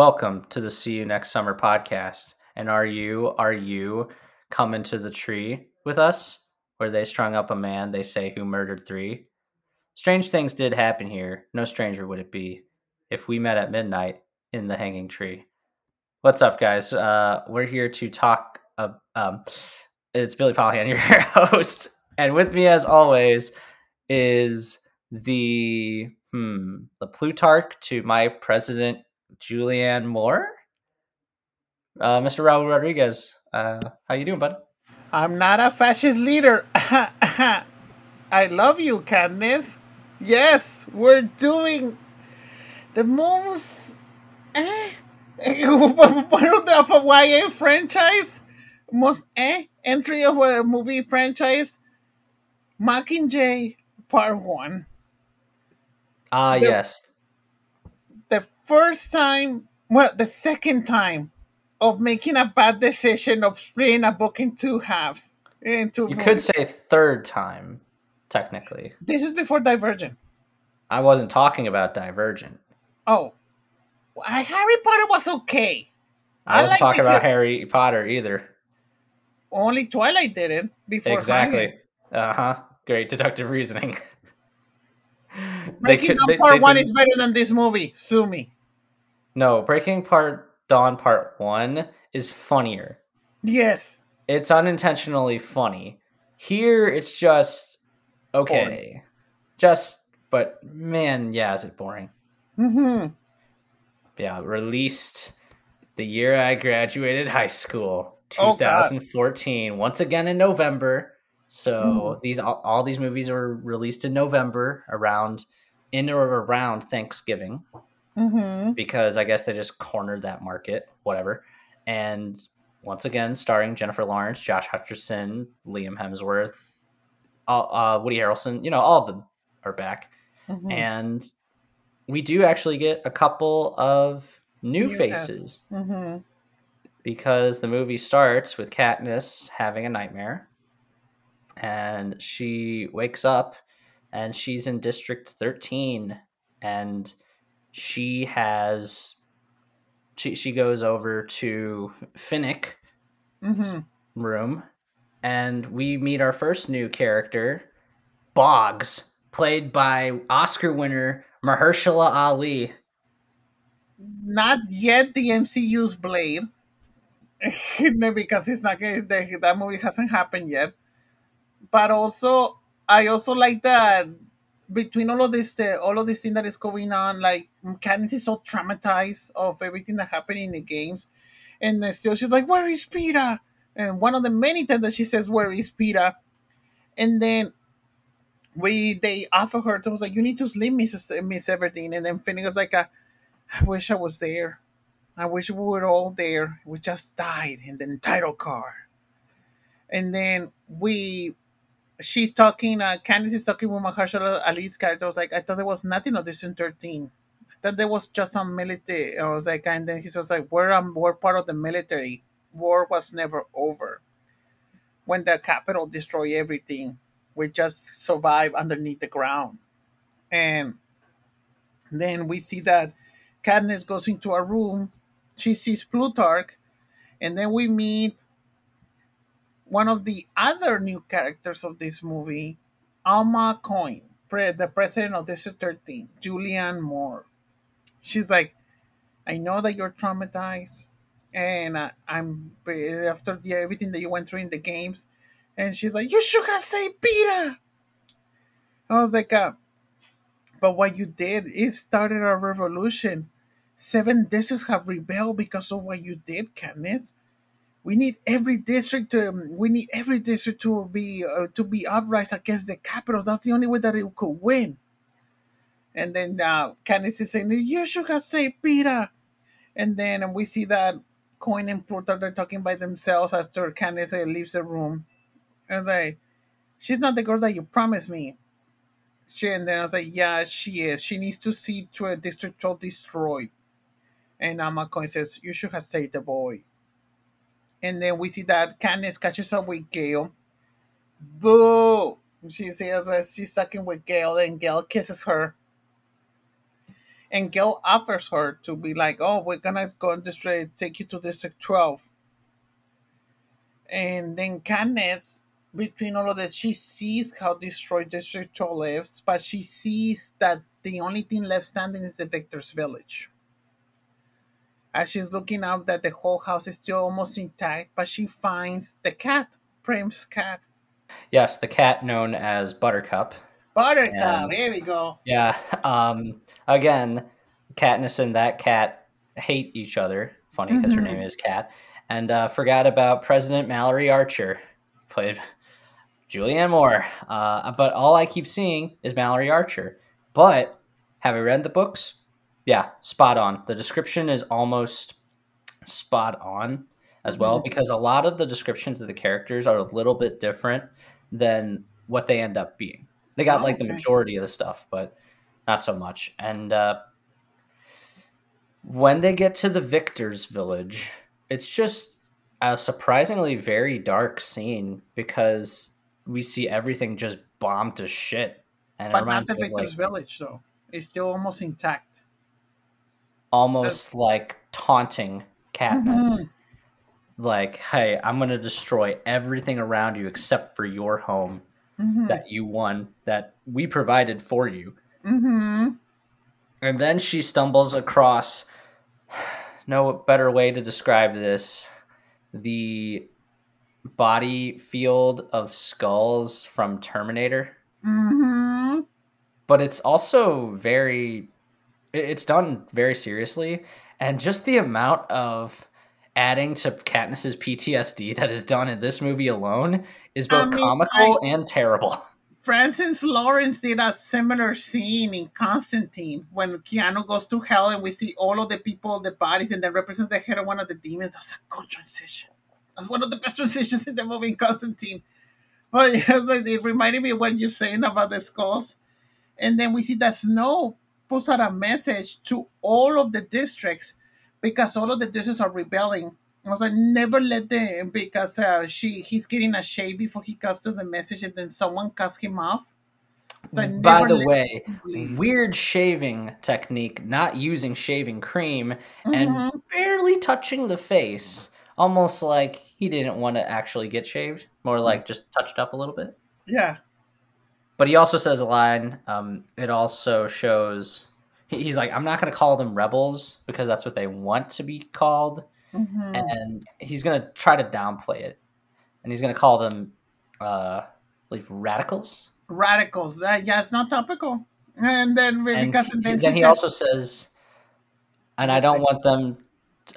Welcome to the See You Next Summer podcast. And are you, are you coming to the tree with us where they strung up a man they say who murdered three? Strange things did happen here. No stranger would it be if we met at midnight in the hanging tree. What's up, guys? Uh, we're here to talk. Uh, um, it's Billy Pollyan, your host, and with me, as always, is the hmm the Plutarch to my president Julianne Moore, uh, Mr. Raul Rodriguez. Uh, how you doing, bud? I'm not a fascist leader. I love you, Katniss. Yes, we're doing the most eh, of the a YA franchise, most eh entry of a movie franchise, Mockingjay Part One. Ah, The- yes. First time, well, the second time of making a bad decision of splitting a book in two halves. Into You could say third time, technically. this is before Divergent. I wasn't talking about Divergent. Oh, I- Harry Potter was okay. I wasn't talking about Harry Potter either. Only Twilight did it before exactly. Uh huh. Great deductive reasoning. Breaking could- Dawn they- Part they One didn't- is better than this movie. Sue me. No, Breaking Part Dawn Part One is funnier. Yes. It's unintentionally funny. Here, it's just okay. Just, but man, yeah, is it boring? Mm hmm Yeah, released the year I graduated high school, Oh, 2014. once again in November. So these all, all these movies are released in November, around in or around Thanksgiving. Hmm because I guess they just cornered that market, whatever. And once again, starring Jennifer Lawrence, Josh Hutcherson, Liam Hemsworth, uh, Woody Harrelson, you know, all of them are back. hmm And we do actually get a couple of new, New faces hmm because the movie starts with Katniss having a nightmare. And she wakes up and she's in District 13 and she has she she goes over to Finnick hmm room and we meet our first new character Boggs played by Oscar winner Mahershala Ali Not yet the MCU's Blade. Because it's not that movie hasn't happened yet. But also, I also like that between all of this, uh, all of this thing that is going on, like Katniss is so traumatized of everything that happened in the games, and then still she's like, "Where is Peeta?" And one of the many times that she says, "Where is Peeta?" And then we they offer her to was like, "You need to sleep, Miss Miss Everything," and then Finnegan was like, uh, "I wish I was there. I wish we were all there. We just died in the title car." And then we she's talking, uh, Candice is talking with Mahershala Ali's character. I was like, I thought there was nothing of this in 13. I thought there was just some military. I was like, and then he was like, we're, um, we're part of the military. War was never over. When the Capitol destroyed everything, we just survive underneath the ground. And then we see that Katniss goes into a room. She sees Plutarch. And then we meet one of the other new characters of this movie, Alma Coin, pre- the president of District 13, Julianne Moore. She's like, I know that you're traumatized, and uh, I'm after the, everything that you went through in the games. And she's like, You should have saved Peeta. I was like, uh, But what you did is started a revolution. Seven districts have rebelled because of what you did, Katniss we need every district to um, we need every district to be uh, to be uprised against the Capitol. That's the only way that it could win. And then uh, is saying, "You should have said Peeta." And then we see that Coin and Plutarch are talking by themselves after Candice uh, leaves the room, and they, she's not the girl that you promised me. She and then I was like, "Yeah, she is. She needs to see to a District 12 destroyed." And Alma Coin says, "You should have saved the boy." And then we see that Candice catches up with Gale. Boo! She says that she's sucking with Gale, and Gale kisses her. and Gil offers her to be like, "Oh, we're gonna go and district, take you to District 12." And then Katniss, between all of this, she sees how destroyed District 12 lives, but she sees that the only thing left standing is the Victor's Village. As she's looking out, that the whole house is still almost intact, but she finds the cat, Prim's cat. Yes, the cat known as Buttercup. Buttercup, And- there we go. Yeah. Um. Again, Katniss and that cat hate each other. Funny because her Mhm. name is Cat. And uh, forgot about President Mallory Archer, played Julianne Moore. Uh, but all I keep seeing is Mallory Archer. But have I read the books? Yeah, spot on. The description is almost spot on as well Mhm. because a lot of the descriptions of the characters are a little bit different than what they end up being. They got Oh, like the majority of the stuff, but not so much. And uh, when they get to the victor's village, it's just a surprisingly very dark scene because we see everything just bombed to shit. And it But not the me Victor's like Village, though. It's still almost intact. Almost like taunting Katniss. Mhm. Like, hey, I'm gonna destroy everything around you except for your home Mhm. that you won, that we provided for you. Mhm. And then she stumbles across no better way to describe this the body field of skulls from Terminator. Mhm. But it's also very it's done very seriously and just the amount of adding to Katniss's PTSD that is done in this movie alone is um, I both mean, comical and terrible. Francis Lawrence did a similar scene in Constantine when Keanu goes to hell and we see all of the people, the bodies, and then represents the head of one of the demons. That's a good transition. That's one of the best transitions in the movie in Constantine. But it reminded me of what you're saying about the skulls. And then we see that Snow puts out a message to all of the districts because all of the districts are rebelling. I was like, never let them because uh, she he's getting a shave before he cuts to the message, and then someone cuts him off. So By the way, weird shaving technique, not using shaving cream Mhm. and barely touching the face, almost like he didn't want to actually get shaved, more like just touched up a little bit. yeah, But he also says a line. Um, it also shows he's like, I'm not going to call them rebels because that's what they want to be called, Mhm. and he's going to try to downplay it, and he's going to call them, uh, I believe, radicals. radicals. Uh, yeah, it's not topical. And then And because he- then, then he, he says, also says, and I don't want them.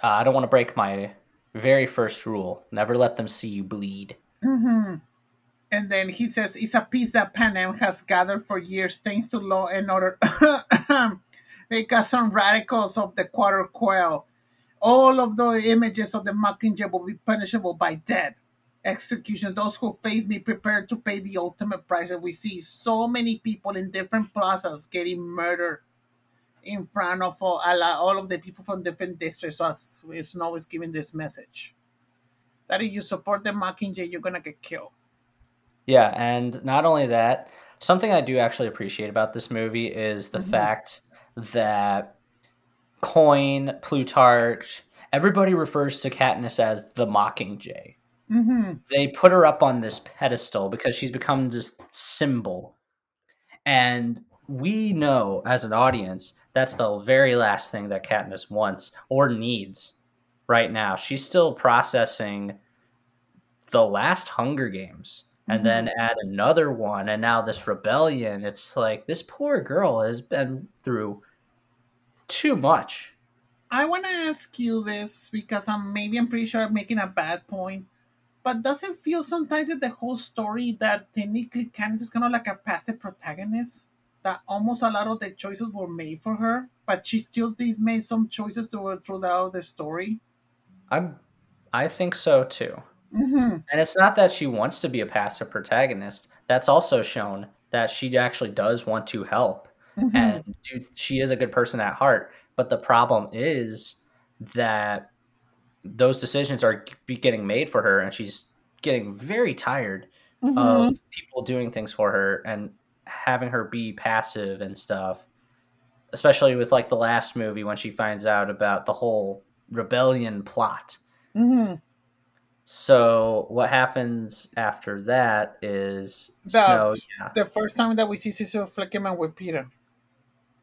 Uh, I don't want to break my very first rule: never let them see you bleed. Mhm. And then he says, it's a piece that Panem has gathered for years thanks to law and order. because some radicals of the quarter quell, all of the images of the Mockingjay will be punishable by death. Execution. Those who face me prepare to pay the ultimate price. And we see so many people in different plazas getting murdered in front of all, all of the people from different districts. So Snow is giving this message that if you support the Mockingjay, you're gonna get killed. Yeah, and not only that, something I do actually appreciate about this movie is the Mhm. fact that Coin, Plutarch, everybody refers to Katniss as the Mockingjay. Mm-hmm. They put her up on this pedestal because she's become this symbol. And we know as an audience that's the very last thing that Katniss wants or needs right now. She's still processing the last Hunger Games and then mm-hmm. add another one and now this rebellion. It's like this poor girl has been through too much. I want to ask you this because I'm maybe I'm pretty sure I'm making a bad point, but does it feel sometimes that the whole story that technically Candace is kind of like a passive protagonist? That almost a lot of the choices were made for her, but she still did made some choices to, throughout the story. I'm I think so too. Mm-hmm. And it's not that she wants to be a passive protagonist. That's also shown that she actually does want to help Mm-hmm. and do, she is a good person at heart. But the problem is that those decisions are getting made for her, and she's getting very tired Mm-hmm. of people doing things for her and having her be passive and stuff. especially with like the last movie when she finds out about the whole rebellion plot. hmm So what happens after that is The- Snow, yeah, The first time that we see Caesar Flickerman with Peeta.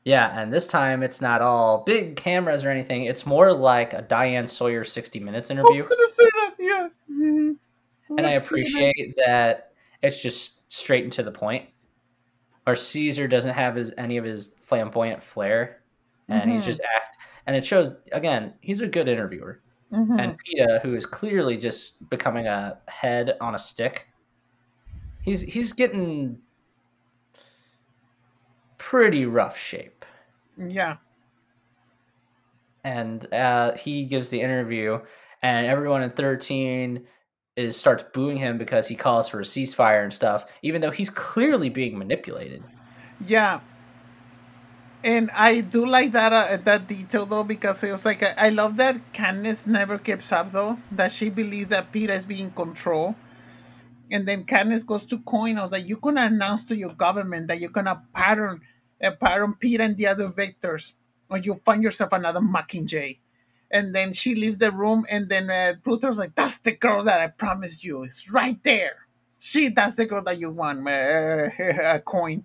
yeah, and this time it's not all big cameras or anything. It's more like a Diane Sawyer sixty minutes I interview, was gonna say that, yeah. Mhm. and I Let's that. appreciate that it's just straight and to the point. Or Caesar doesn't have his any of his flamboyant flair, and he's Mhm. just act, and it shows again he's a good interviewer. Mhm. and Peeta, who is clearly just becoming a head on a stick, he's he's getting pretty rough shape. yeah. And uh, he gives the interview, and everyone in thirteen is starts booing him because he calls for a ceasefire and stuff, even though he's clearly being manipulated. Yeah. And I do like that uh, that detail though because it was like I, I love that Candace never gives up though that she believes that Peeta is being controlled, and then Candace goes to was like, you're gonna announce to your government that you're gonna pardon uh, pardon Peeta and the other victors, or you find yourself another Mockingjay. And then she leaves the room, and then uh, Pluto's like, "That's the girl that I promised you. It's right there. She, that's the girl that you want, uh, a coin."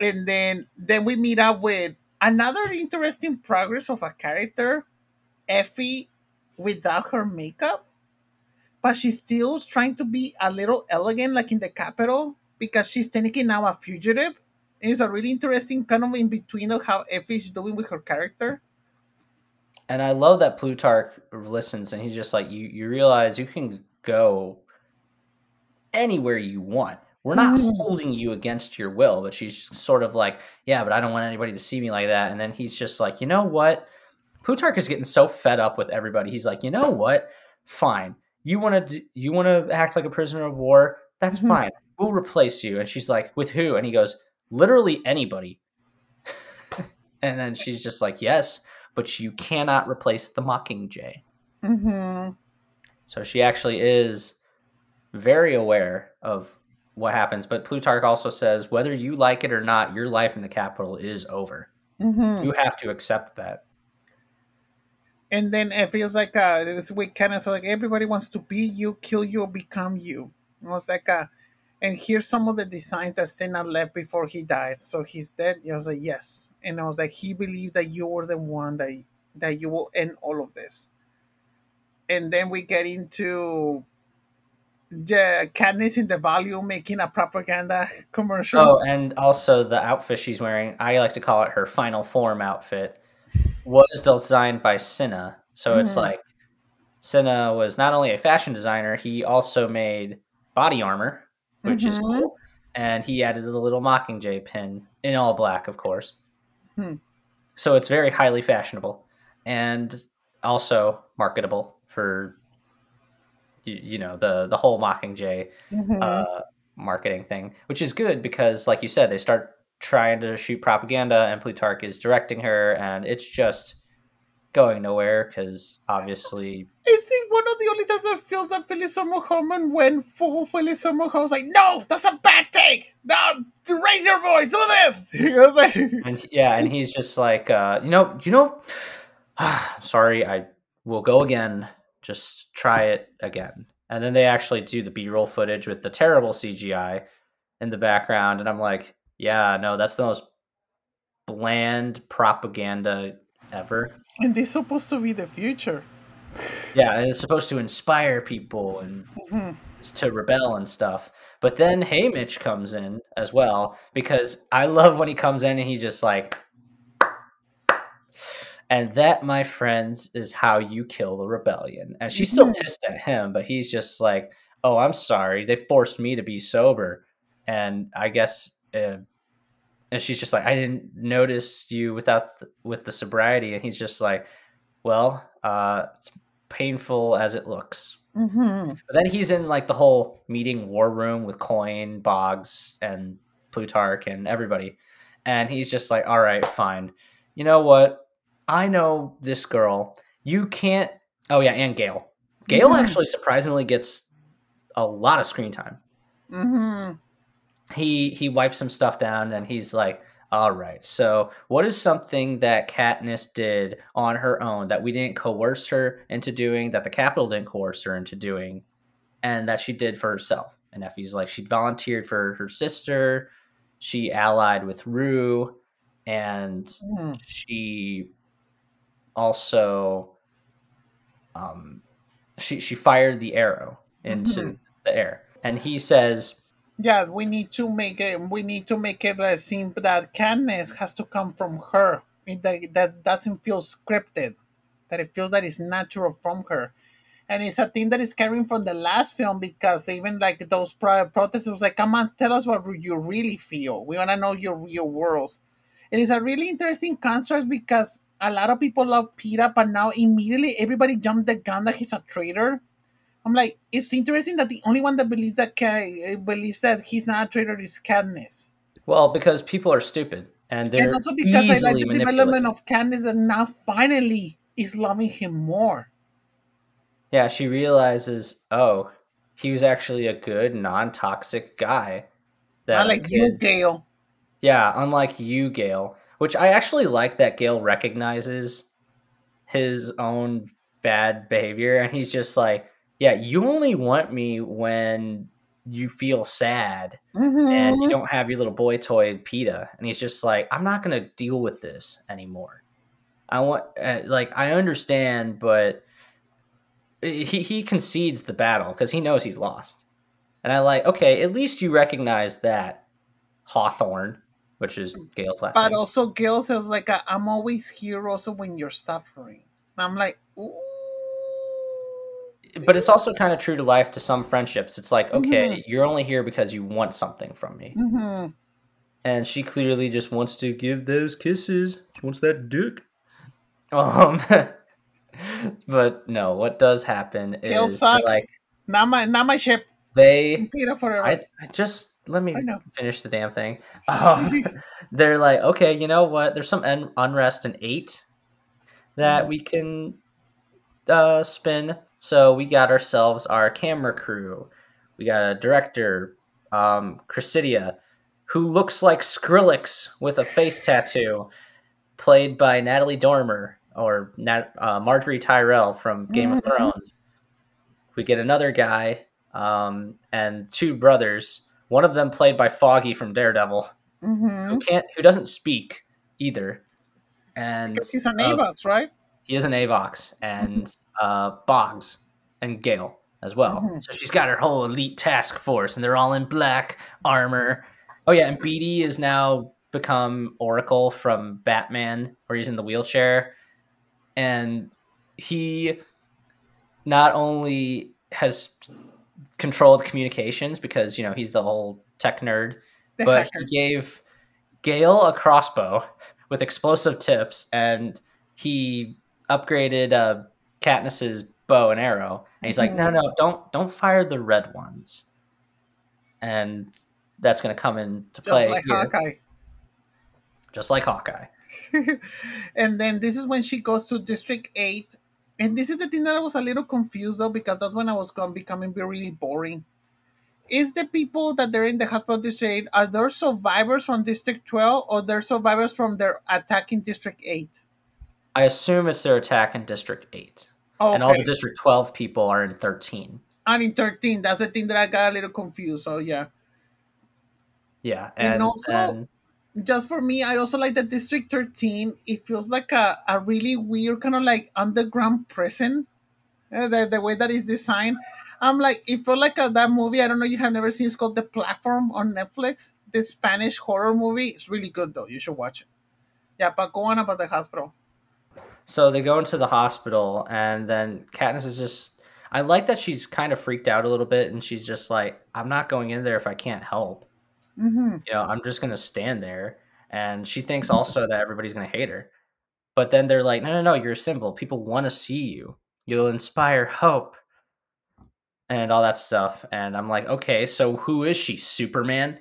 And then then we meet up with another interesting progress of a character, Effie, without her makeup, but she's still trying to be a little elegant, like in the Capitol, because she's technically now a fugitive. It's a really interesting kind of in between of how Effie is doing with her character. And I love that Plutarch listens, and he's just like, you you realize you can go anywhere you want. We're not Mhm. holding you against your will, but she's sort of like, yeah, but I don't want anybody to see me like that. And then he's just like, you know what? Plutarch is getting so fed up with everybody. He's like, you know what? Fine. You want to you want to act like a prisoner of war? That's Mhm. fine. We'll replace you. And she's like, with who? And he goes, literally anybody. and then she's just like, yes, but you cannot replace the Mockingjay. Mm-hmm. So she actually is very aware of what happens. But Plutarch also says whether you like it or not, your life in the Capitol is over. Mm-hmm. You have to accept that. And then it feels like uh, this week kind of so like everybody wants to be you, kill you, or become you. And I was like, uh, and here's some of the designs that Cinna left before he died. So he's dead. I was like, yes. And I was like, he believed that you were the one that that you will end all of this. And then we get into the Katniss in the volume making a propaganda commercial. Oh, and also the outfit she's wearing, I like to call it her final form outfit, was designed by Cinna. So it's Mhm. like Cinna was not only a fashion designer, he also made body armor, which is Mhm. cool. And he added a little Mockingjay pin in all black, of course. Hmm. So it's very highly fashionable and also marketable for you, you know the the whole Mockingjay Mhm. uh, marketing thing, which is good because, like you said, they start trying to shoot propaganda, and Plutarch is directing her, and it's just going nowhere because obviously, Is it one of the only times that feels that Philip Seymour Hoffman went full Philip Seymour Hoffman was like, no, that's a bad take. No, raise your voice, do this. He was like, and yeah, and he's just like, uh, you know, you know, sorry, I will go again. Just try it again, and then they actually do the B-roll footage with the terrible CGI in the background, and I'm like, yeah, no, that's the most bland propaganda ever. and this is supposed to be the future. Yeah, and it's supposed to inspire people and Mhm. to rebel and stuff. But then Haymitch comes in as well because I love when he comes in and he just like, and that, my friends, is how you kill the rebellion. And she's still Mhm. pissed at him, but he's just like, oh, I'm sorry. They forced me to be sober. And I guess, uh, and she's just like, I didn't notice you without the, with the sobriety. And he's just like, well, uh, it's painful as it looks. Mhm. But then he's in like the whole meeting war room with Coin, Boggs, and Plutarch and everybody. And he's just like, all right, fine. You know what? I know this girl. You can't. Oh, yeah, and Gale. Gale Mhm. actually surprisingly gets a lot of screen time. Mhm. He he wipes some stuff down and he's like, All right. So, what is something that Katniss did on her own that we didn't coerce her into doing, that the Capitol didn't coerce her into doing, and that she did for herself? And Effie's like, she volunteered for her sister, she allied with Rue, and Hmm. she also um she she fired the arrow into Mhm. the air. And he says, Yeah, we need to make it. We need to make it uh, seem that Katniss has to come from her. It, that, that doesn't feel scripted. That it feels that it's natural from her, and it's a thing that is carrying from the last film because even like those pro- protesters, like, come on, tell us what you really feel. We want to know your real worlds. It is a really interesting contrast because a lot of people love Peeta, but now immediately everybody jumped the gun that he's a traitor. I'm like, it's interesting that the only one that believes that Ca- eh, believes that he's not a traitor is Katniss, "Well, because people are stupid and they're and also because I like the development of Katniss and now finally is loving him more. Yeah, she realizes, oh, he was actually a good, non-toxic guy. Not like you, Gale. Yeah, unlike you, Gale, which I actually like that Gale recognizes his own bad behavior, and he's just like, yeah, you only want me when you feel sad Mhm. and you don't have your little boy toy Peeta, and he's just like, I'm not gonna deal with this anymore. I want, uh, like, I understand, but he he concedes the battle because he knows he's lost, and I like, okay, at least you recognize that Hawthorne, which is Gale's last But name. also, Gale says like, "I'm always here, also when you're suffering." And I'm like, ooh. But it's also kind of true to life to some friendships. It's like, okay, Mhm. you're only here because you want something from me. Mhm. and she clearly just wants to give those kisses. She wants that dick. Um, but no, what does happen Gale is sucks. like Not my, not my ship. they. Peeta forever. I, I just let me finish the damn thing. Um, they're like, okay, you know what? There's some un- unrest in eight that we can uh, spin. So we got ourselves our camera crew. We got a director, um, Cressida, who looks like Skrillex with a face tattoo, played by Natalie Dormer or Nat- uh, Margaery Tyrell from Game of Mhm. Thrones. We get another guy um, and two brothers. One of them played by Foggy from Daredevil, Mhm. who can't, who doesn't speak either, and Because he's an uh, Avox, right? he is an Avox, and uh, Boggs and Gale as well. Mhm. So she's got her whole elite task force, and they're all in black armor. Oh yeah, and Beetee is now become Oracle from Batman, where he's in the wheelchair, and he not only has controlled communications because you know he's the whole tech nerd, The but hacker. he gave Gale a crossbow with explosive tips, and he upgraded uh, Katniss's bow and arrow. And he's like, "No, no, don't don't fire the red ones," and that's going to come into play Just like here, Hawkeye. just like Hawkeye. and then this is when she goes to District 8. And this is the thing that I was a little confused though, because that's when I was going becoming really boring. Is the people that they're in the hospital district 8, are there survivors from District 12 or they're survivors from their attack in District 8? I assume it's their attack in District Eight, Okay. and all the District Twelve people are in Thirteen. and in 13, that's the thing that I got a little confused. So yeah. Yeah, And and, also- and- just for me, I also like that District 13. It feels like a, a really weird kind of like underground prison. Uh, the, the way that it's designed. I'm like, it felt like a, that movie. I don't know, you have never seen. It's called The Platform on Netflix. The Spanish horror movie. It's really good though. You should watch it. Yeah, but go on about the hospital. So they go into the hospital, and then Katniss is just. I like that she's kind of freaked out a little bit, and she's just like, "I'm not going in there if I can't help. Mm-hmm. You know, I'm just gonna stand there." And she thinks also that everybody's gonna hate her, but then they're like, "No, no, no! You're a symbol. People want to see you. You'll inspire hope." And all that stuff, and I'm like, okay, so who is she? Superman?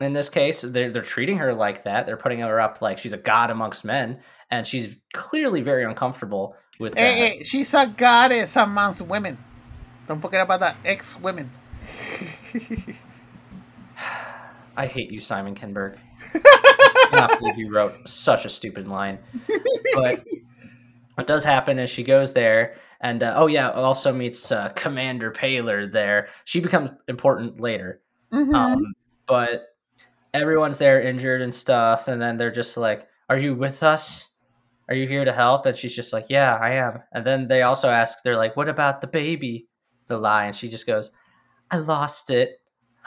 In this case, they're they're treating her like that. They're putting her up like she's a god amongst men, and she's clearly very uncomfortable with that. Hey, hey, she's a goddess amongst women. Don't forget about that. Ex women. I hate you, Simon Kinberg. I cannot believe you wrote such a stupid line. But what does happen is she goes there, and uh, oh yeah, also meets uh, Commander Paylor there. She becomes important later, Mhm. um, but everyone's there injured and stuff, and then they're just like, "Are you with us? Are you here to help?" And she's just like, "Yeah, I am." And then they also ask, they're like, "What about the baby?" The lie, and she just goes, "I lost it."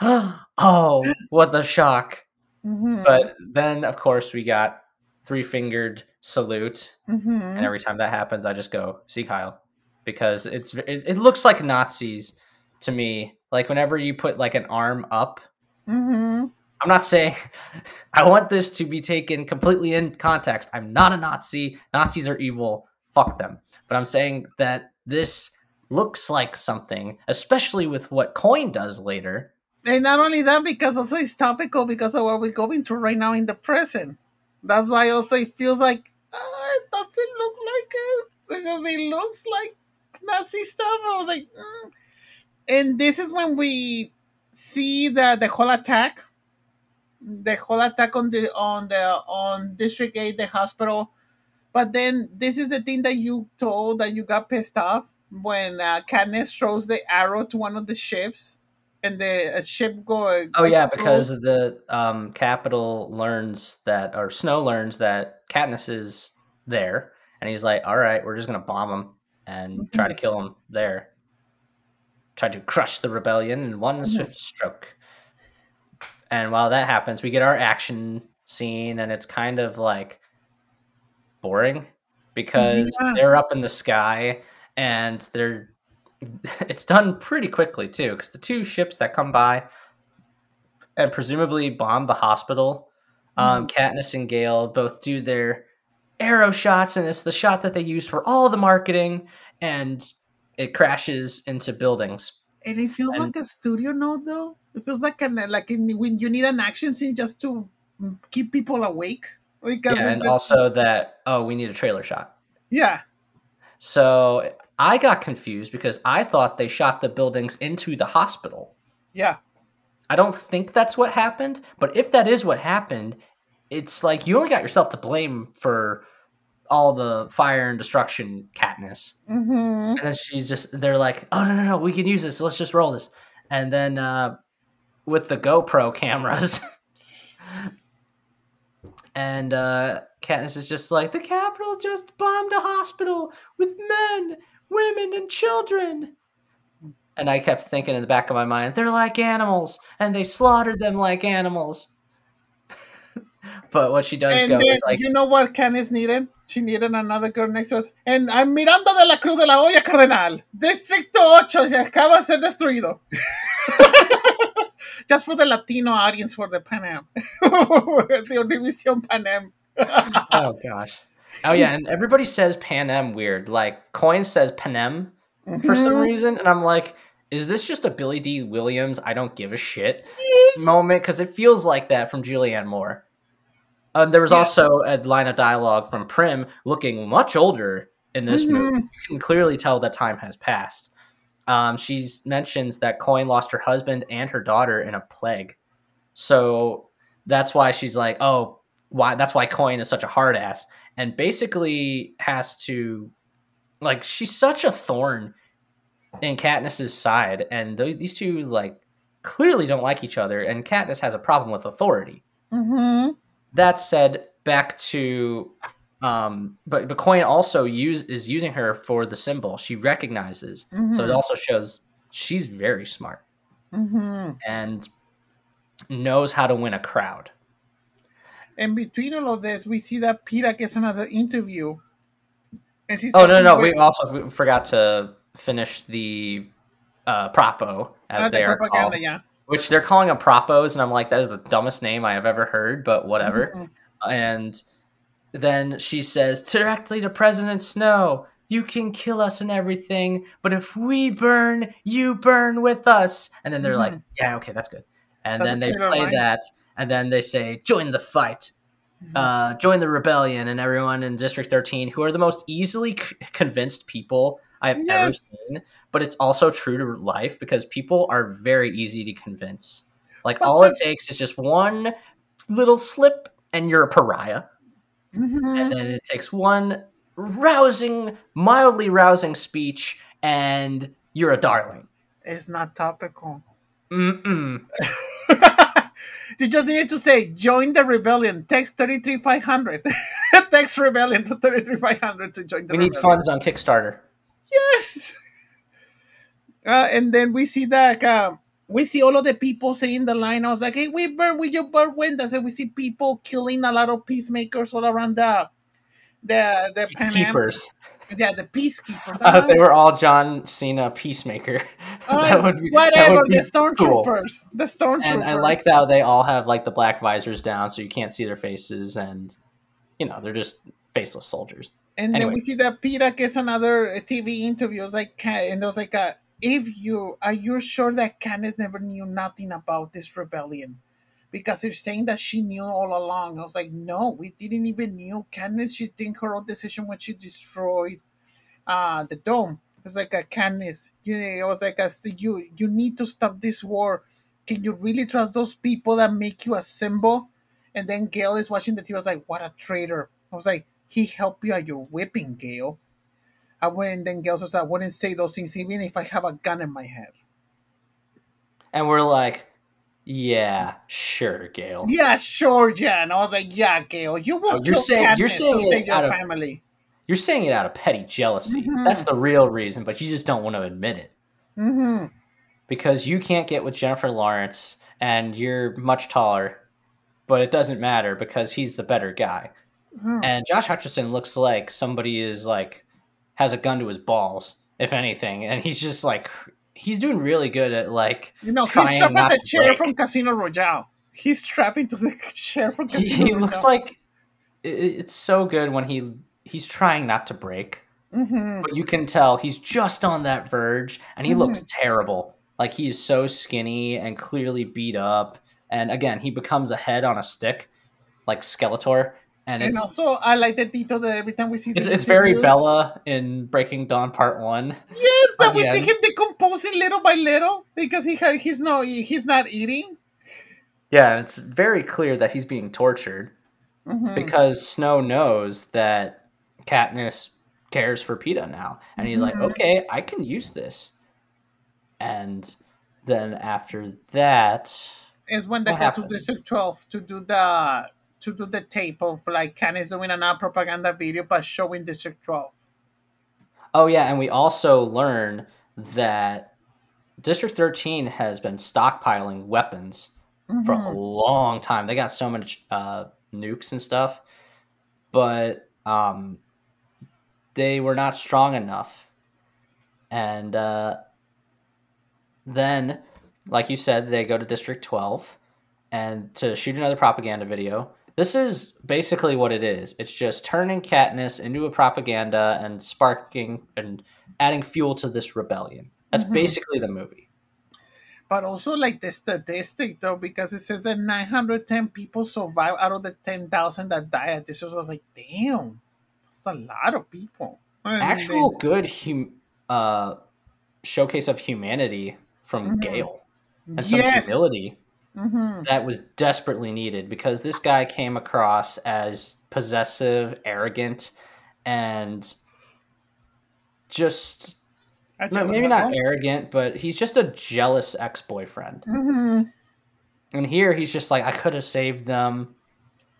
oh, what the shock! Mhm. But then, of course, we got three fingered salute, Mhm. and every time that happens, I just go Sieg Heil because it's it, it looks like Nazis to me. Like whenever you put like an arm up, Mhm. I'm not saying I want this to be taken completely in context. I'm not a Nazi. Nazis are evil. Fuck them. But I'm saying that this looks like something, especially with what Coin does later. And not only that, because also it's topical because of what we're going through right now in the present. That's why also it feels like uh, it doesn't look like it because it looks like Nazi stuff. I was like, mm. and this is when we see the the whole attack, the whole attack on the on the on District Eight, the hospital. But then this is the thing that you told that you got pissed off when uh, Katniss throws the arrow to one of the ships, and the ship go. Oh yeah, because the um, Capitol learns that, or Snow learns that Katniss is there, and he's like, "All right, we're just gonna bomb him and try to mm-hmm. kill him there. Try to crush the rebellion in one mm-hmm. swift stroke." And while that happens, we get our action scene, and it's kind of like boring mm-hmm. because Yeah. they're up in the sky and they're it's done pretty quickly too because the two ships that come by and presumably bomb the hospital um katniss and gale both do their arrow shots and it's the shot that they use for all the marketing and it crashes into buildings And it feels And- like a studio note, though. It feels like an like in, when you need an action scene just to mm, keep people awake. Because yeah, and also that oh we need a trailer shot yeah, so i got confused because i thought they shot the buildings into the hospital yeah, I don't think that's what happened, but if that is what happened, it's like you only got yourself to blame for all the fire and destruction, Katniss. hmm And then she's just, they're like, oh, no, no, no, we can use this. Let's just roll this. And then uh, with the GoPro cameras, and uh, Katniss is just like, the Capitol just bombed a hospital with men, women, and children. And I kept thinking in the back of my mind, they're like animals, and they slaughtered them like animals. but what she does And go then, is like, you know what Candice needed? She needed another girl next to us. And I'm Miranda de la Cruz de la Olla Cardenal. Distrito 8 se acaba de ser destruido. Just for the Latino audience for the Pan Am. the Univision Pan Am. oh gosh. Oh yeah, and everybody says Panem weird. Like Coin says Panem for some Mhm. reason, and I'm like, is this just a Billy Dee Williams? I don't give a shit moment because it feels like that from Julianne Moore. Uh, there was Yeah. also a line of dialogue from Prim, looking much older in this movie. Mhm. You can clearly tell that time has passed. Um, she mentions that Coin lost her husband and her daughter in a plague, so that's why she's like, oh, why? That's why Coin is such a hard ass, and basically has to, like, she's such a thorn in Katniss's side, and th- these two like clearly don't like each other, and Katniss has a problem with authority. Mhm. That said, back to um but but Coin also use is using her for the symbol. She recognizes. So it Mhm. also shows she's very smart Mhm. and knows how to win a crowd. And between all of this, we see that Peeta gets another interview. And she's Oh no no, with- we also forgot to finish the uh propo as uh, the they are called, yeah. which they're calling them propos and I'm like that is the dumbest name I have ever heard, but whatever. Mhm. and then she says directly to President Snow, "You can kill us and everything, but if we burn, you burn with us." And then they're like, "Yeah, okay, that's good." And That's then they play line. that, and then they say, "Join the fight." Mhm. Uh, join the rebellion, and everyone in District 13, who are the most easily c- convinced people I've ever seen. But it's also true to life because people are very easy to convince. Like all it takes is just one little slip and you're a pariah. Mhm. And then it takes one rousing, mildly rousing speech and you're a darling. It's not topical. You just needed to say join the rebellion. Text thirty three five hundred. Text rebellion to thirty three five hundred to join the We need funds on Kickstarter. Yes. Uh, and then we see that uh, we see all of the people saying the line. I was like, "Hey, we burn, we you burn windows," and we see people killing a lot of peacemakers all around the the the Pan Am- Keepers. Yeah, the peacekeepers. Uh, they were all John Cena Peacemaker. "Oh, that would be, that whatever. the stormtroopers. The stormtroopers. And I like how they all have like the black visors down, so you can't see their faces, and you know they're just faceless soldiers. And then we see that Peeta gets another uh, TV interview. It was like, and it was like, uh, if you are you sure that Candace never knew nothing about this rebellion? Because they're saying that she knew all along. I was like, no, we didn't even knew. Candace, she think her own decision when she destroyed uh the dome. It's like a Candace. You know, it was like you you need to stop this war. Can you really trust those people that make you a symbol? And then Gale is watching the TV. I was like, what a traitor. I was like, he helped you at your whipping, Gale. I went, then Gale says, I wouldn't say those things even if I have a gun in my head. And we're like, yeah, sure, Gale. Yeah, sure, Jan. I was like, yeah, Gale, you will Oh, you're saying- you're saying to save your of- family. You're saying it out of petty jealousy. Mhm. That's the real reason, but you just don't want to admit it Mm-hmm. because you can't get with Jennifer Lawrence, and you're much taller. But it doesn't matter because he's the better guy. Mhm. And Josh Hutcherson looks like somebody is like has a gun to his balls, if anything, and he's just like he's doing really good at like You know, he's strapped at the chair break. from Casino Royale. He's strapped into the chair from he, Casino he Royale. looks like it- it's so good when he he's trying not to break, hmm but you can tell he's just on that verge, and he Mhm. looks terrible. Like he's so skinny and clearly beat up. And again, he becomes a head on a stick, like Skeletor, and And it's also, I like the detail that every time we see it's, it's very Bella in Breaking Dawn Part One. Yes, that we see him decomposing little by little because he he's no he's not eating. Yeah, it's very clear that he's being tortured Mhm. because Snow knows that Katniss cares for Peeta now, and he's like, Mhm. "Okay, I can use this." And then after that, is when they go to District 12 to do the to do the tape of like Candice doing another propaganda video but showing District 12. oh yeah, and we also learn that District Thirteen has been stockpiling weapons for a long time. They got so much uh, nukes and stuff, but um, they were not strong enough. And uh, then, like you said, they go to District 12 and to shoot another propaganda video. This is basically what it is. It's just turning Katniss into a propaganda and sparking and adding fuel to this rebellion. That's Mhm. basically the movie. But also like the statistic though, because it says that 910 people survive out of the 10,000 that died. This was, I was like, damn, that's a lot of people. And actual good hum- uh, showcase of humanity from Mhm. Gale and some yes. humility Mhm. that was desperately needed because this guy came across as possessive, arrogant, and just no, maybe not one. arrogant, but he's just a jealous ex boyfriend. Mhm. And here he's just like, I could have saved them,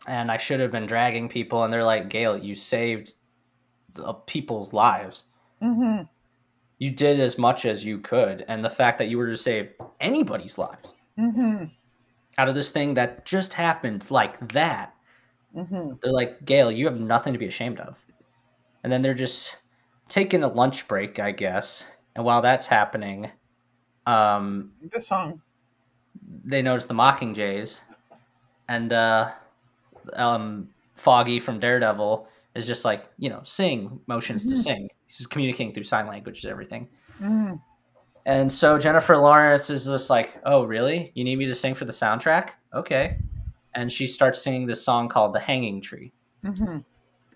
and I should have been dragging people. And they're like, Gale, you saved the people's lives. Mhm. you did as much as you could and the fact that you were to save anybody's lives Mhm. Out of this thing that just happened like that Mhm. they're like gale you have nothing to be ashamed of and then they're just taking a lunch break i guess and while that's happening um The song. they notice the mockingjays and uh um foggy from daredevil is just like you know sing motions to Mhm. sing he's communicating through sign language and everything Mhm. And so Jennifer Lawrence is just like, "Oh, really? You need me to sing for the soundtrack? Okay." And she starts singing this song called "The Hanging Tree," Mhm.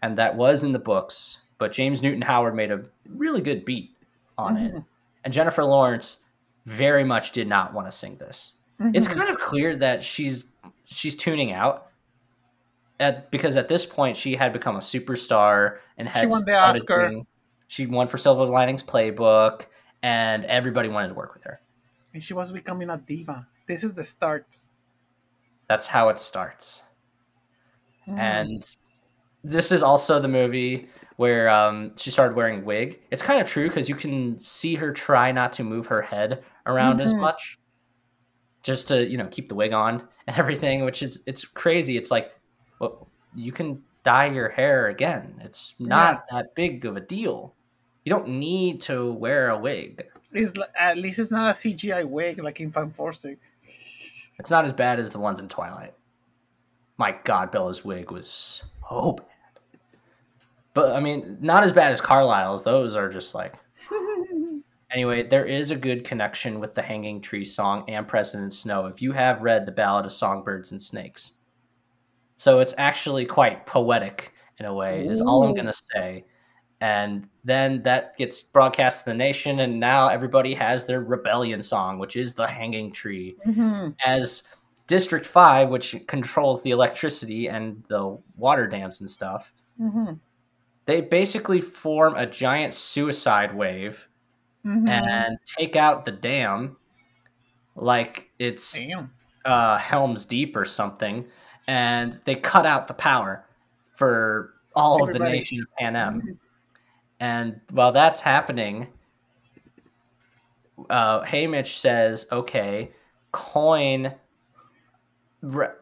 and that was in the books, but James Newton Howard made a really good beat on it, Mhm. and Jennifer Lawrence very much did not want to sing this. It's Mhm. kind of clear that she's she's tuning out. At, because at this point she had become a superstar and had She won the Oscar. she won for Silver Linings Playbook, and everybody wanted to work with her. And she was becoming a diva. This is the start. That's how it starts. Mm. and this is also the movie where um, she started wearing wig. It's kind of true because you can see her try not to move her head around as Mhm. much, just to you know keep the wig on and everything. Which is it's crazy. It's like, well, you can dye your hair again. It's not that big of a deal. You don't need to wear a wig. It's at least it's not a CGI wig like in Fan Forstic. It's not as bad as the ones in Twilight. My God, Bella's wig was so bad. But I mean, not as bad as Carlisle's. Those are just like. Anyway, there is a good connection with the Hanging Tree song and President Snow if you have read the Ballad of Songbirds and Snakes. So it's actually quite poetic in a way, is all I'm going to say. And then that gets broadcast to the nation, and now everybody has their rebellion song, which is the Hanging Tree Mhm. as District 5, which controls the electricity and the water dams and stuff, Mhm. they basically form a giant suicide wave Mhm. and take out the dam like it's Damn. uh, Helm's Deep or something, and they cut out the power for all of the nation of Panem. And while that's happening, uh, Haymitch says, "Okay, coin."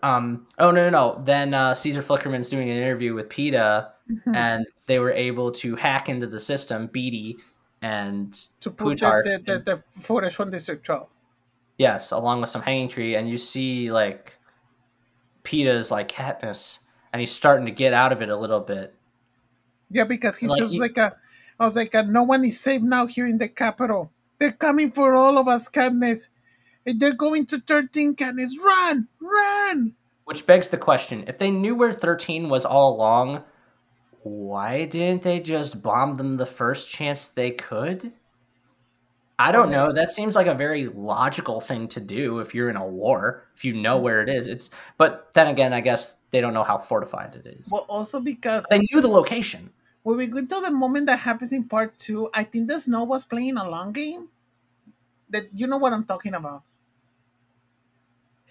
Um. Oh no, no, no. Then uh, Caesar Flickerman's doing an interview with Peeta, Mhm. and they were able to hack into the system, Beetee, and to put Plutarch the, the, the, footage from District 12. yes, along with some hanging tree, and you see like Peeta's like Katniss, and he's starting to get out of it a little bit. Yeah, because he's Like just you- like a. I was like, no one is safe now here in the Capitol. They're coming for all of us, Katniss. And they're going to 13, Katniss. Run! Run! Which begs the question: if they knew where thirteen was all along, why didn't they just bomb them the first chance they could? I don't know. That seems like a very logical thing to do if you're in a war, if you know where it is. It's but then again, I guess they don't know how fortified it is. Well, also because They knew the location. When we go to the moment that happens in part two, I think the Snow was playing a long game. That you know what I'm talking about.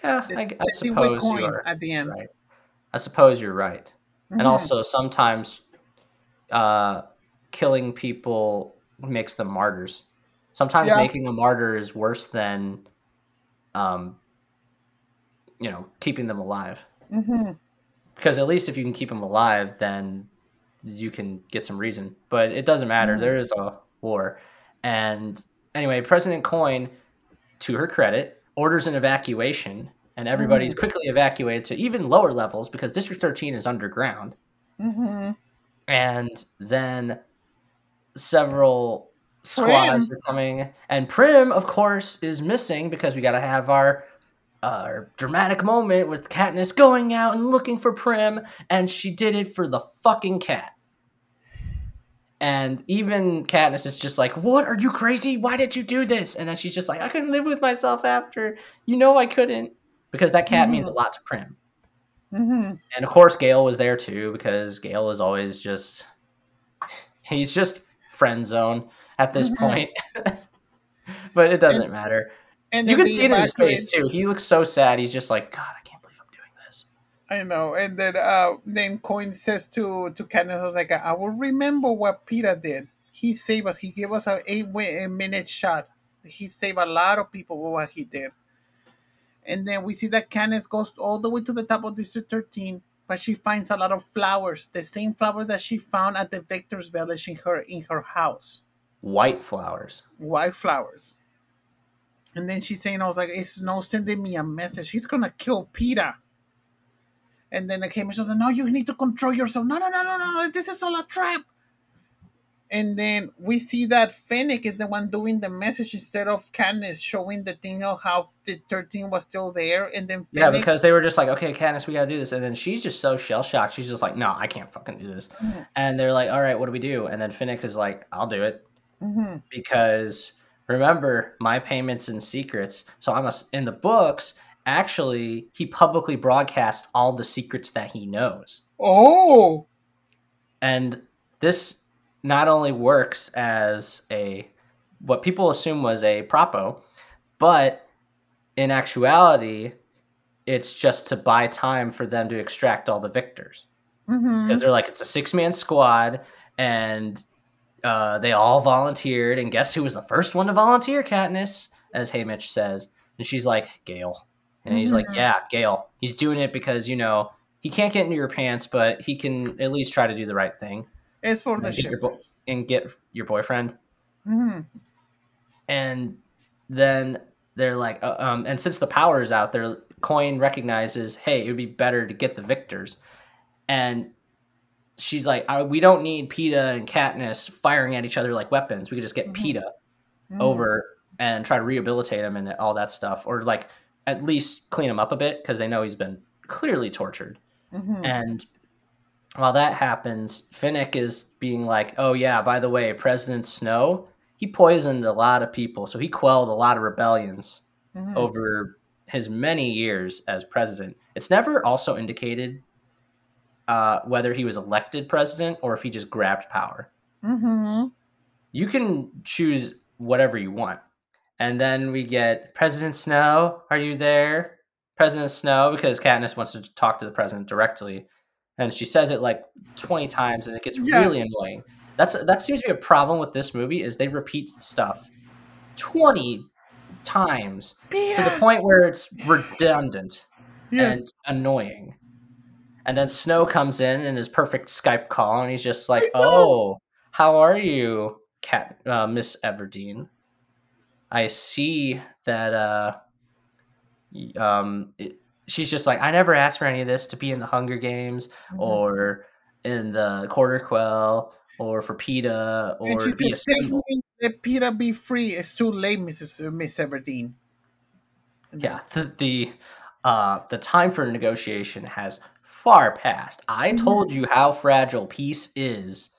Yeah, The, I, I suppose coin you're at the end. right. I suppose you're right. Mhm. And also sometimes uh, killing people makes them martyrs. Sometimes Yeah. making a martyr is worse than, um, you know, keeping them alive. Mhm. Because at least if you can keep them alive, then you can get some reason. But it doesn't matter. Mhm. There is a war. And anyway, President Coin, to her credit, orders an evacuation, and everybody's quickly evacuated to even lower levels because District 13 is underground Mhm. and then several squads are coming and prim of course is missing because we got to have our our dramatic moment with Katniss going out and looking for Prim, and she did it for the fucking cat. And even Katniss is just like, "What? Are you crazy? Why did you do this?" And then she's just like, "I couldn't live with myself after. You know, I couldn't." Because that cat means a lot to Prim. Mhm. And of course, Gale was there too because Gale is always just he's just friend zone at this Mhm. point. but it doesn't matter. And You can see it in his face too. He looks so sad. He's just like, God, I can't believe I'm doing this. I know, and then uh, then Coin says to to Katniss, "I was like, I will remember what Peeta did. He saved us. He gave us a eight minute shot. He saved a lot of people with what he did." And then we see that Katniss goes all the way to the top of District 13, but she finds a lot of flowers, the same flowers that she found at the Victor's Village in her in her house, White flowers. white flowers. And then she's saying, "I was like, it's no sending me a message. He's gonna kill Peeta." And then the came and she said, No, you need to control yourself. No, no, no, no, no, this is all a trap. And then we see that Finnick is the one doing the message instead of Katniss showing the thing of how the 13 was still there. And then Yeah, because they were just like, okay, Katniss, we gotta do this. And then she's just so shell shocked. She's just like, no, I can't fucking do this. Mhm. And they're like, all right, what do we do? And then Finnick is like, I'll do it. Mhm. because remember my payments and secrets so i'm a, in the books actually he publicly broadcast all the secrets that he knows. Oh. And this not only works as a what people assume was a propo, but in actuality, it's just to buy time for them to extract all the victors. Mm-hmm. Because they're like, it's a six man squad, and uh, they all volunteered. And guess who was the first one to volunteer, Katniss? As Haymitch says. And she's like, Gale. And he's like, Mhm. yeah, Gale. He's doing it because, you know, he can't get into your pants, but he can at least try to do the right thing It's for the and get your, ship. bo- and get your boyfriend. hmm and then they're like uh, um and since the power is out there coin recognizes hey it would be better to get the victors and she's like I, we don't need Peeta and katniss firing at each other like weapons we could just get Mhm. Peeta Mm-hmm. over and try to rehabilitate him and all that stuff or like at least clean him up a bit because they know he's been clearly tortured hmm and while that happens, Finnick is being like, "Oh yeah, by the way, President Snow, he poisoned a lot of people, so he quelled a lot of rebellions hmm over his many years as president." It's never also indicated uh, whether he was elected president or if he just grabbed power. hmm You can choose whatever you want, and then we get President Snow. Are you there, President Snow? Because Katniss wants to talk to the president directly and she says it like 20 times and it gets Yeah. really annoying that's that seems to be a problem with this movie is they repeat stuff 20 times to the point where it's redundant Yes. and annoying and then snow comes in in his perfect skype call and he's just like oh how are you cat uh, miss everdeen i see that uh um it, she's just like i never asked for any of this to be in the hunger games Mhm. or in the quarter quell or for Peeta or and she a "Let Peeta be free. It's too late, Mrs. uh, Miss Everdeen." Yeah, the the, uh, the time for negotiation has far past. I Mhm. told you how fragile peace is,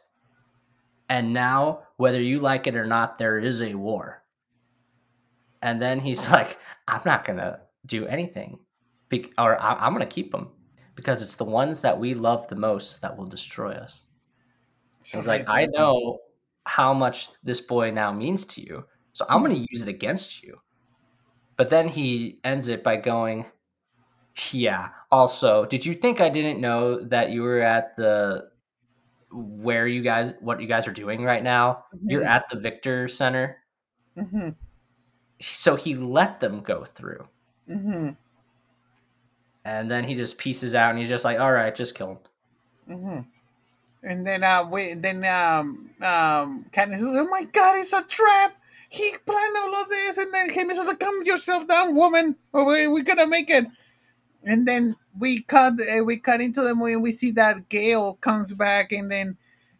and now whether you like it or not, there is a war. And then he's like, "I'm not gonna do anything, be- or I- I'm gonna keep them because it's the ones that we love the most that will destroy us." So He's like, I know how much this boy now means to you, so I'm going to use it against you. But then he ends it by going, Yeah, also, did you think I didn't know that you were at the where you guys, what you guys are doing right now? You're Mhm. at the Victor Center. hmm So he let them go through. hmm And then he just pieces out and he's just like, All right, just kill him. hmm And then, uh, we, then, um, um, Katniss says, "Oh my God, it's a trap! He planned all of this." And then Haymitch says, like, "Calm yourself down, woman. We're gonna make it." And then we cut, uh, we cut into the movie, and we see that Gale comes back, and then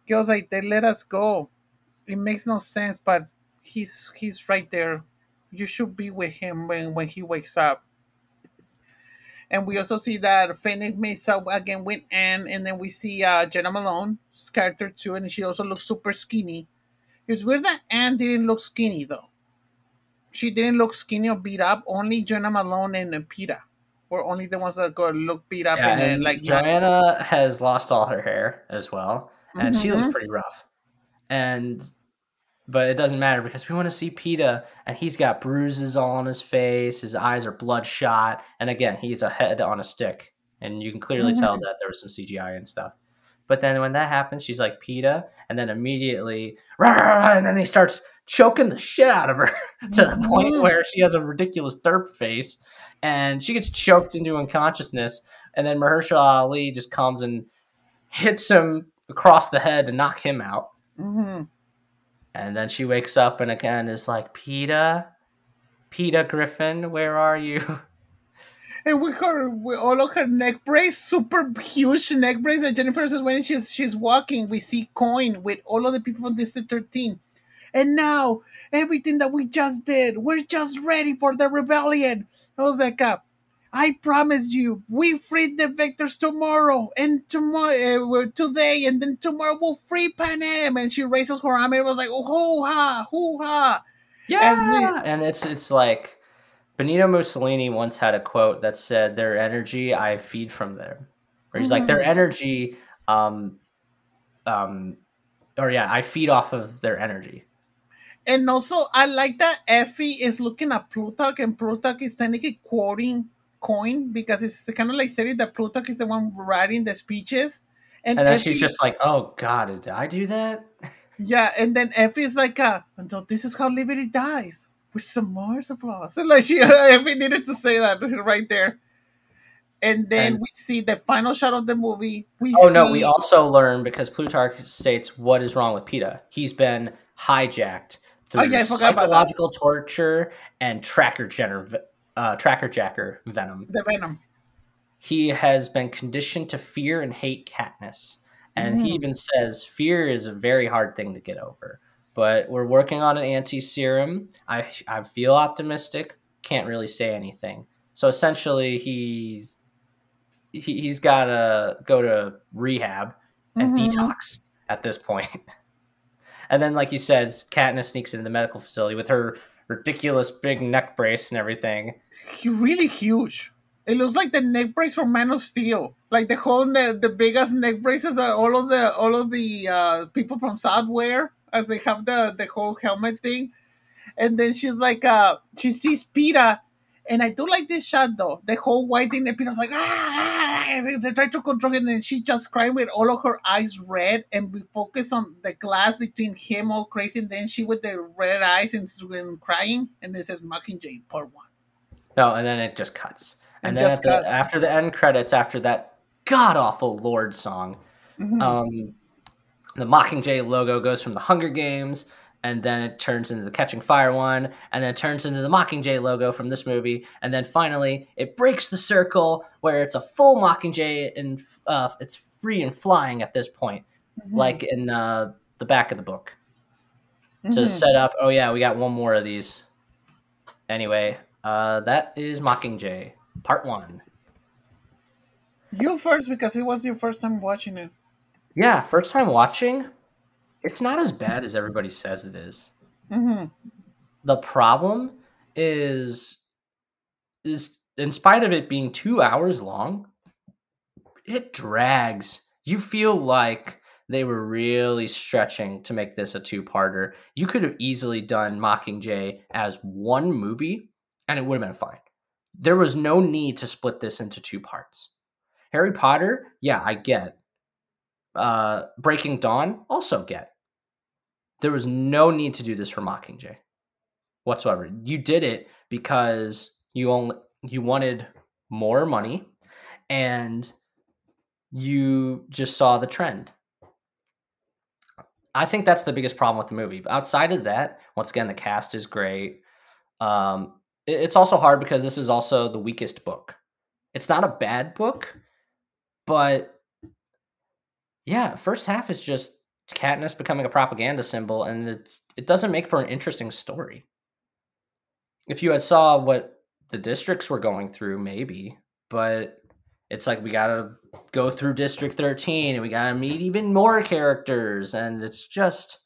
Gale's like, "They let us go." It makes no sense, but he's he's right there. You should be with him when when he wakes up. And we also see that Finnick meets up again with Anne, and then we see uh, Jena Malone's character too, and she also looks super skinny. It's weird that Anne didn't look skinny though. She didn't look skinny or beat up. Only Jena Malone and Peeta were only the ones that got look beat up Yeah, and, and like Johanna has lost all her hair as well. and she looks Mhm. pretty rough. And but it doesn't matter because we want to see Peeta, and he's got bruises all on his face. His eyes are bloodshot, and again, he's a head on a stick, and you can clearly tell Mhm. that there was some CGI and stuff. But then when that happens, she's like Peeta, and then immediately, "Rah, rah, rah," and then he starts choking the shit out of her to the point Mhm. where she has a ridiculous derp face, and she gets choked into unconsciousness. And then Mahershala Ali just comes and hits him across the head to knock him out. Mhm. And then she wakes up and again is like, Peeta? Peter Griffin, where are you? And with her, with all of her neck brace, super huge neck brace that Jennifer says when she's she's walking, we see Coin with all of the people from District 13. And now everything that we just did, we're just ready for the rebellion. I was like, uh, I promise you, we freed the victors tomorrow and tomorrow, uh, today, and then tomorrow we'll free Panem. And she raises her arm and it was like, oh, hoo ha, hoo ha. Yeah. And, it's it's like Benito Mussolini once had a quote that said, "Their energy, I feed from them." Where he's like, "Their energy, um, um, or yeah, I feed off of their energy." And also, I like that Effie is looking at Plutarch, and Plutarch is technically quoting Coin because it's kind of like saying that Plutarch is the one writing the speeches. And then Effie- she's just like, "Oh God, did I do that?" Yeah, and then Effie is like, uh, and so this is how liberty dies with some more applause. And like she, Effie needed to say that right there. And then And- we see the final shot of the movie. We Oh see, no, we also learn because Plutarch states what is wrong with Peeta. He's been hijacked through Oh, yeah, I forgot about that. psychological torture and tracker jenner, uh, tracker jacker venom. the Venom. He has been conditioned to fear and hate Katniss, and he Mhm. even says fear is a very hard thing to get over. But we're working on an anti serum. I I feel optimistic. Can't really say anything. So essentially, he's he, he's got to go to rehab and Mhm. detox at this point. and then, like you said, Katniss sneaks into the medical facility with her ridiculous big neck brace and everything. Really huge. It looks like the neck brace from Man of Steel. Like the whole the, the biggest neck braces that all of the all of the uh, people from South wear as they have the the whole helmet thing. And then she's like uh she sees Peeta and I do like this shot though. The whole white thing that Peeta's like ah, ah, ah," they try to control it and she's just crying with all of her eyes red and we focus on the glass between him all crazy and then she with the red eyes and, and crying and it says Mockingjay part one. No, and then it just cuts. And It then the, after the end credits, after that god awful Lorde song, Mhm. um, the Mockingjay logo goes from the Hunger Games, and then it turns into the Catching Fire one, and then it turns into the Mockingjay logo from this movie, and then finally it breaks the circle where it's a full Mockingjay and uh, it's free and flying at this point, Mhm. like in uh, the back of the book to Mhm. set up. Oh yeah, we got one more of these. Anyway, uh, that is Mockingjay Part One. You first because it was your first time watching it. Yeah, first time watching. It's not as bad as everybody says it is. hmm The problem is is in spite of it being 2 hours long, it drags. You feel like they were really stretching to make this a two-parter. You could have easily done Mockingjay as one movie and it would have been fine. There was no need to split this into two parts. Harry Potter, yeah, I get. Uh, Breaking Dawn, also get. There was no need to do this for Mockingjay whatsoever. You did it because you only you wanted more money and you just saw the trend. I think that's the biggest problem with the movie. Outside of that, once again, the cast is great. Um, it- it's also hard because this is also the weakest book. It's not a bad book, but yeah, first half is just Katniss becoming a propaganda symbol, and it's it doesn't make for an interesting story. If you had saw what the districts were going through, maybe, but it's like we gotta go through District 13 and we gotta meet even more characters, and it's just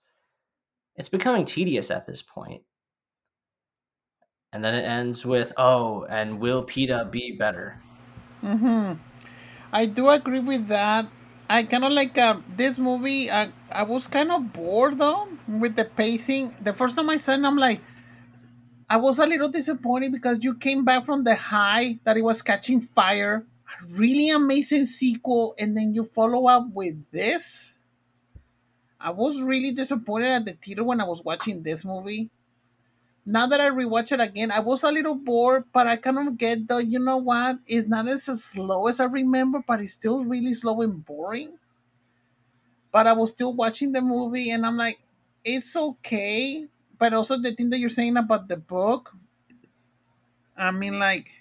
it's becoming tedious at this point. And then it ends with, oh, and will Peeta be better? hmm I do agree with that. I kind of like uh, this movie. I, I was kind of bored though with the pacing. The first time I saw it, I'm like, I was a little disappointed because you came back from the high that it was catching fire. A really amazing sequel, and then you follow up with this. I was really disappointed at the theater when I was watching this movie. Now that I rewatch it again, I was a little bored, but I kind of get the, you know what? It's not as slow as I remember, but it's still really slow and boring. But I was still watching the movie, and I'm like, it's okay. But also the thing that you're saying about the book, I mean, like,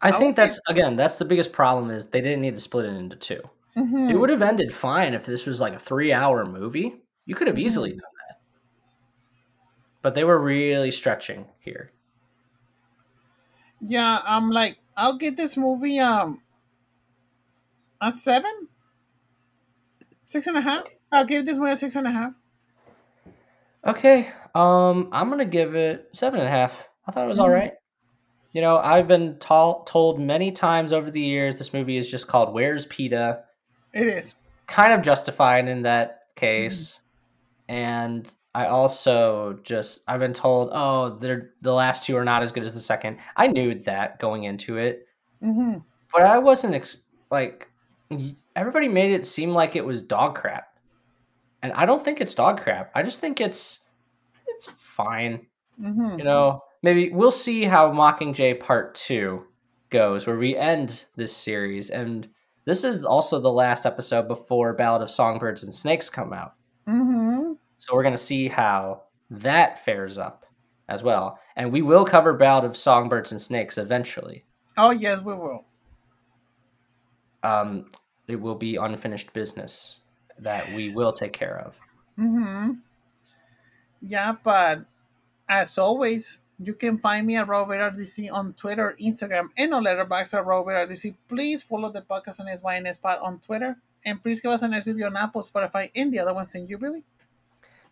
I think be- that's again that's the biggest problem is they didn't need to split it into two. mhm. It would have ended fine if this was like a three hour movie. You could have easily done that. But they were really stretching here. yeah, I'm like, I'll get this movie um a seven, six and a half. I'll give this movie a six and a half. Okay. Um I'm gonna give it seven and a half. I thought it was Mhm. all right. you know, I've been tall, told many times over the years this movie is just called Where's Peeta? It is. Kind of justified in that case. And I also just I've been told, oh, they're the last two are not as good as the second. I knew that going into it, hmm but I wasn't ex- like everybody made it seem like it was dog crap, and I don't think it's dog crap. I just think it's it's fine. hmm You know, maybe we'll see how Mockingjay Part Two goes, where we end this series, and this is also the last episode before Ballad of Songbirds and Snakes come out. So we're going to see how that fares up as well. And we will cover Ballad of Songbirds and Snakes eventually. Oh yes, we will. Um, it will be unfinished business that we will take care of. hmm Yeah, but as always, you can find me at Robert RDC on Twitter, Instagram, and on Letterboxd at Robert RDC. Please follow the podcast on SYNSPod on Twitter, and please give us an review on Apple, Spotify, and the other ones. You, really.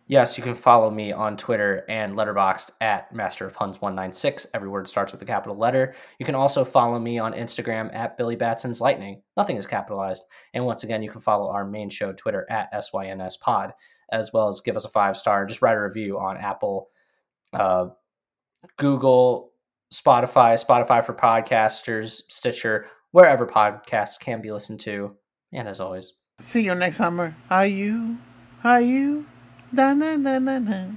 Yes, you can follow me on Twitter and Letterboxd at Master of Puns 196. Every word starts with a capital letter. You can also follow me on Instagram at Billy Batson's Lightning. Nothing is capitalized. And once again, you can follow our main show Twitter at SYNS Pod, as well as give us a five star. Just write a review on Apple, uh, Google, Spotify, Spotify for podcasters, Stitcher, wherever podcasts can be listened to. And as always, See you next summer. Are you? Are you? Da na na na na.